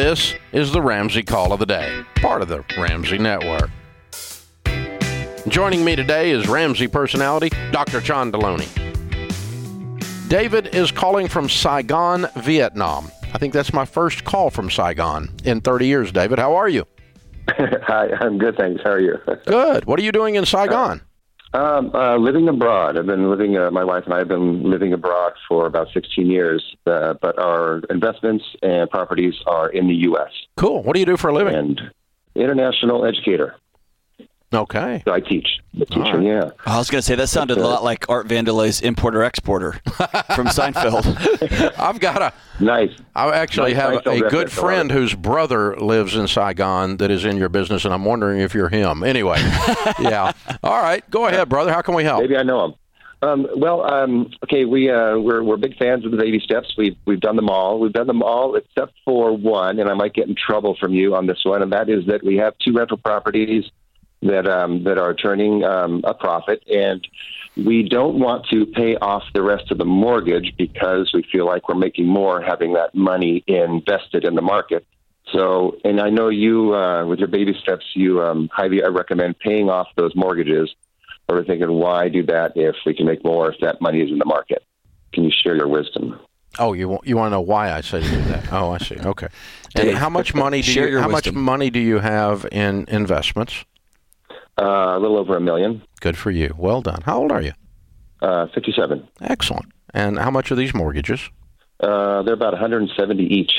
This is the Ramsey Call of the Day, part of the Ramsey Network. Joining me today is Ramsey personality Dr. John Deloney. David is calling from Saigon, Vietnam. I think that's my first call from Saigon in 30 years, David. How are you? Hi, I'm good, thanks. How are you? Good. What are you doing in Saigon? Um, uh, living abroad. I've been living. Uh, my wife and I have been living abroad for about 16 years. Uh, but our investments and properties are in the U.S. Cool. What do you do for a living? And international educator. Okay. So I teach. The teacher, right. yeah. I was going to say that sounded a lot like Art Vandelay's importer exporter from Seinfeld. I've got a. Nice. I actually Nice have Seinfeld a good friend whose brother lives in Saigon that is in your business, and I'm wondering if you're him. Anyway, yeah. All right, go ahead, brother. How can we help? Maybe I know him. Um, well, um, okay, we uh, we're we're big fans of the baby steps. We've we've done them all. We've done them all except for one, and I might get in trouble from you on this one, and that is that we have two rental properties that um, that are turning um, a profit, and we don't want to pay off the rest of the mortgage because we feel like we're making more having that money invested in the market. So, and I know you uh, with your baby steps, you um, highly recommend paying off those mortgages. But we're thinking, why do that if we can make more if that money is in the market? Can you share your wisdom? Oh, you want, you want to know why I say do that? Oh, I see. Okay. And Dave, how much money do share you your how much money do you have in investments? Uh, a little over a million, Good for you. Well done. How old are you? uh, 57. Excellent. And how much are these mortgages? Uh, they're about 170 each.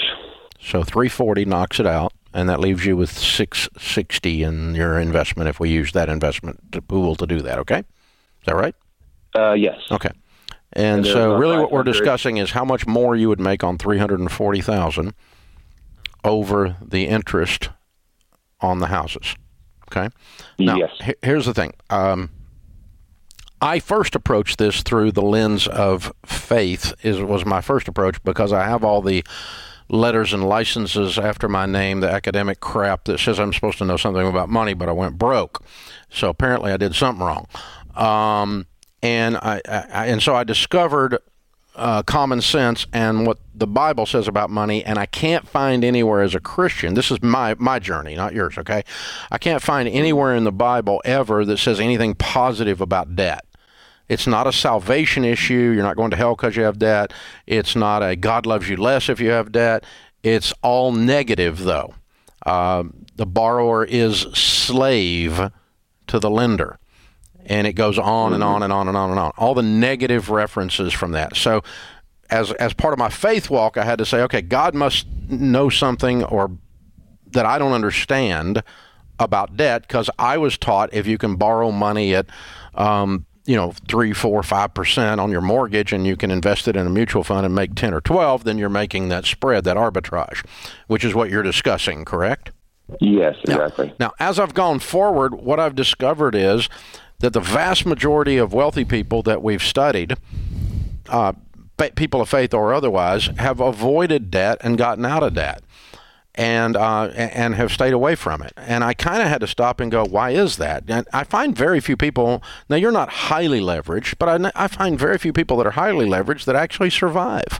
So 340 knocks it out, and that leaves you with 660 in your investment if we use that investment pool to do that. Okay, is that right? Uh, yes. Okay. And And so, really, what we're discussing is how much more you would make on three hundred and forty thousand over the interest on the houses. Okay. Now, Yes. he- here's the thing. Um, I first approached this through the lens of faith. Is was my first approach because I have all the letters and licenses after my name, the academic crap that says I'm supposed to know something about money, but I went broke. So apparently, I did something wrong. Um, and I, I and so I discovered uh, common sense and what the Bible says about money, and I can't find anywhere as a Christian. This is my my journey, not yours. Okay, I can't find anywhere in the Bible ever that says anything positive about debt. It's not a salvation issue. You're not going to hell because you have debt. It's not a God loves you less if you have debt. It's all negative, though. Uh, the borrower is slave to the lender and it goes on and on and on and on and on. All the negative references from that. So, as as part of my faith walk, I had to say, okay, God must know something or that I don't understand about debt because I was taught if you can borrow money at um, you know three, four, five percent on your mortgage, and you can invest it in a mutual fund and make ten or twelve, then you're making that spread, that arbitrage, which is what you're discussing, correct? Yes, exactly. Now, as I've gone forward, what I've discovered is that the vast majority of wealthy people that we've studied, uh, people of faith or otherwise, have avoided debt and gotten out of debt. And uh, and have stayed away from it, and I kind of had to stop and go, why is that? And I find very few people. Now you're not highly leveraged, but I find very few people that are highly leveraged that actually survive.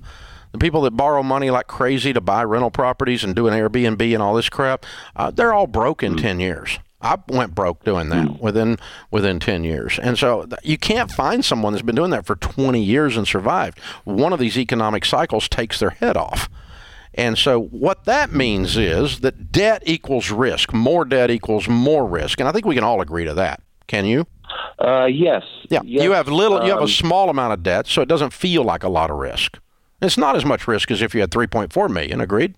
The people that borrow money like crazy to buy rental properties and do an Airbnb and all this crap, uh, they're all broke in ten years. I went broke doing that within within ten years, and so you can't find someone that's been doing that for twenty years and survived. One of these economic cycles takes their head off. And so what that means is that debt equals risk. More debt equals more risk. And I think we can all agree to that. Can you? Uh, yes. Yeah. Yes. You have little you have a Um, small amount of debt, so it doesn't feel like a lot of risk. It's not as much risk as if you had 3.4 million, agreed?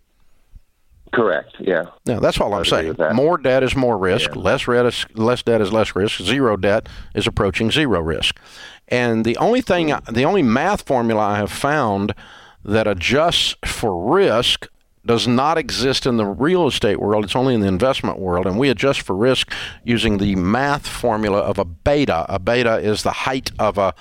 Correct. Yeah. No, that's all I'm saying. More debt is more risk. Yeah. Less red is, less debt is less risk. Zero debt is approaching zero risk. And the only thing, the only math formula I have found that adjusts for risk does not exist in the real estate world. It's only in the investment world. And we adjust for risk using the math formula of a beta. A beta is the height of a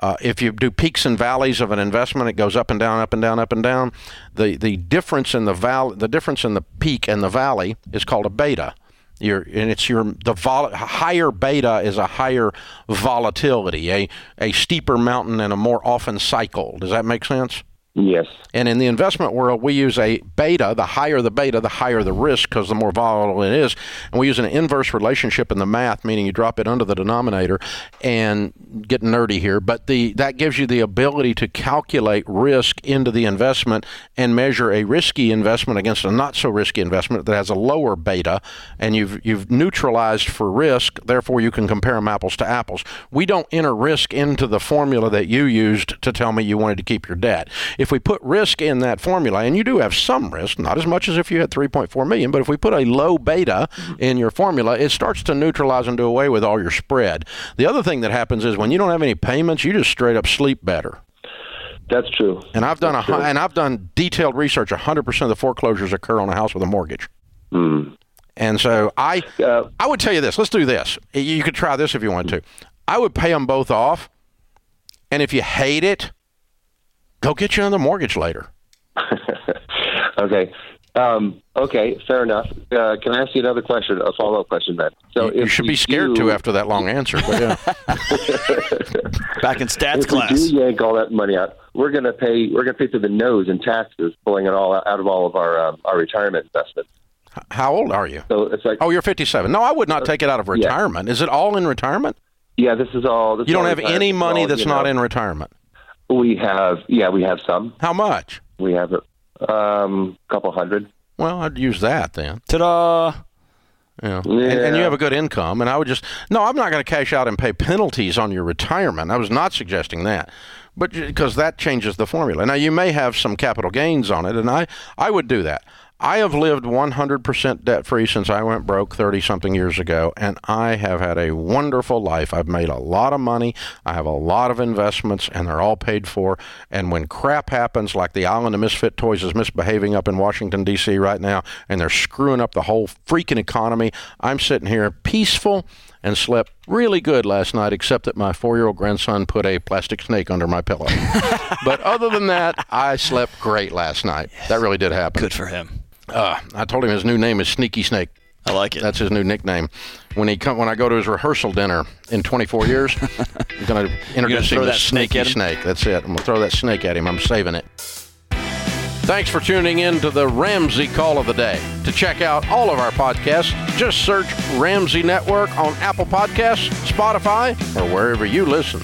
uh, if you do peaks and valleys of an investment, it goes up and down, up and down, up and down. The the difference in the val the difference in the peak and the valley is called a beta. Your and it's your the vol- higher beta is a higher volatility, a a steeper mountain and a more often cycle. Does that make sense? Yes. And in the investment world, we use a beta. The higher the beta, the higher the risk because the more volatile it is. And we use an inverse relationship in the math, meaning you drop it under the denominator and get nerdy here. But the that gives you the ability to calculate risk into the investment and measure a risky investment against a not so risky investment that has a lower beta. And you've you've neutralized for risk. Therefore, you can compare them apples to apples. We don't enter risk into the formula that you used to tell me you wanted to keep your debt. If we put risk in that formula, and you do have some risk, not as much as if you had 3.4 million, but if we put a low beta in your formula, it starts to neutralize and do away with all your spread. The other thing that happens is when you don't have any payments, you just straight up sleep better. That's true. And I've done That's a true. and I've done detailed research. 100% of the foreclosures occur on a house with a mortgage. Hmm. And so I Uh, I would tell you this. Let's do this. You could try this if you want to. I would pay them both off, and if you hate it, go get you another mortgage later. okay. Um, okay, fair enough. Uh, can I ask you another question, a follow up question then? So you if should be scared do, to after that long answer. But yeah. Back in stats If class. we do yank all that money out, we're going to pay. We're going to pay through the nose in taxes, pulling it all out of all of our um, our retirement investments. How old are you? So it's like, Oh, you're 57. No, I would not take it out of retirement. Is it all in retirement? yeah, this is all. This You don't all have retirement. any money all, that's you not know, in retirement. We have, yeah, we have some. How much? We have a um, couple hundred. Well, I'd use that then. Ta-da! Yeah. And, and you have a good income. And I would just, no, I'm not going to cash out and pay penalties on your retirement. I was not suggesting that. But because that changes the formula. Now, you may have some capital gains on it, and I, I would do that. I have lived 100% debt free since I went broke 30 something years ago, and I have had a wonderful life. I've made a lot of money. I have a lot of investments, and they're all paid for. And when crap happens, like the Island of Misfit Toys is misbehaving up in Washington, D.C. right now, and they're screwing up the whole freaking economy, I'm sitting here peaceful and slept really good last night, except that my four year old grandson put a plastic snake under my pillow. but other than that, I slept great last night. That really did happen. Good for him. Uh, I told him his new name is Sneaky Snake. I like it. That's his new nickname. When he come, when I go to his rehearsal dinner in 24 years, I'm going to introduce him to that snake Sneaky him? Snake. That's it. I'm going to throw that snake at him. I'm saving it. Thanks for tuning in to the Ramsey Call of the Day. To check out all of our podcasts, just search Ramsey Network on Apple Podcasts, Spotify, or wherever you listen.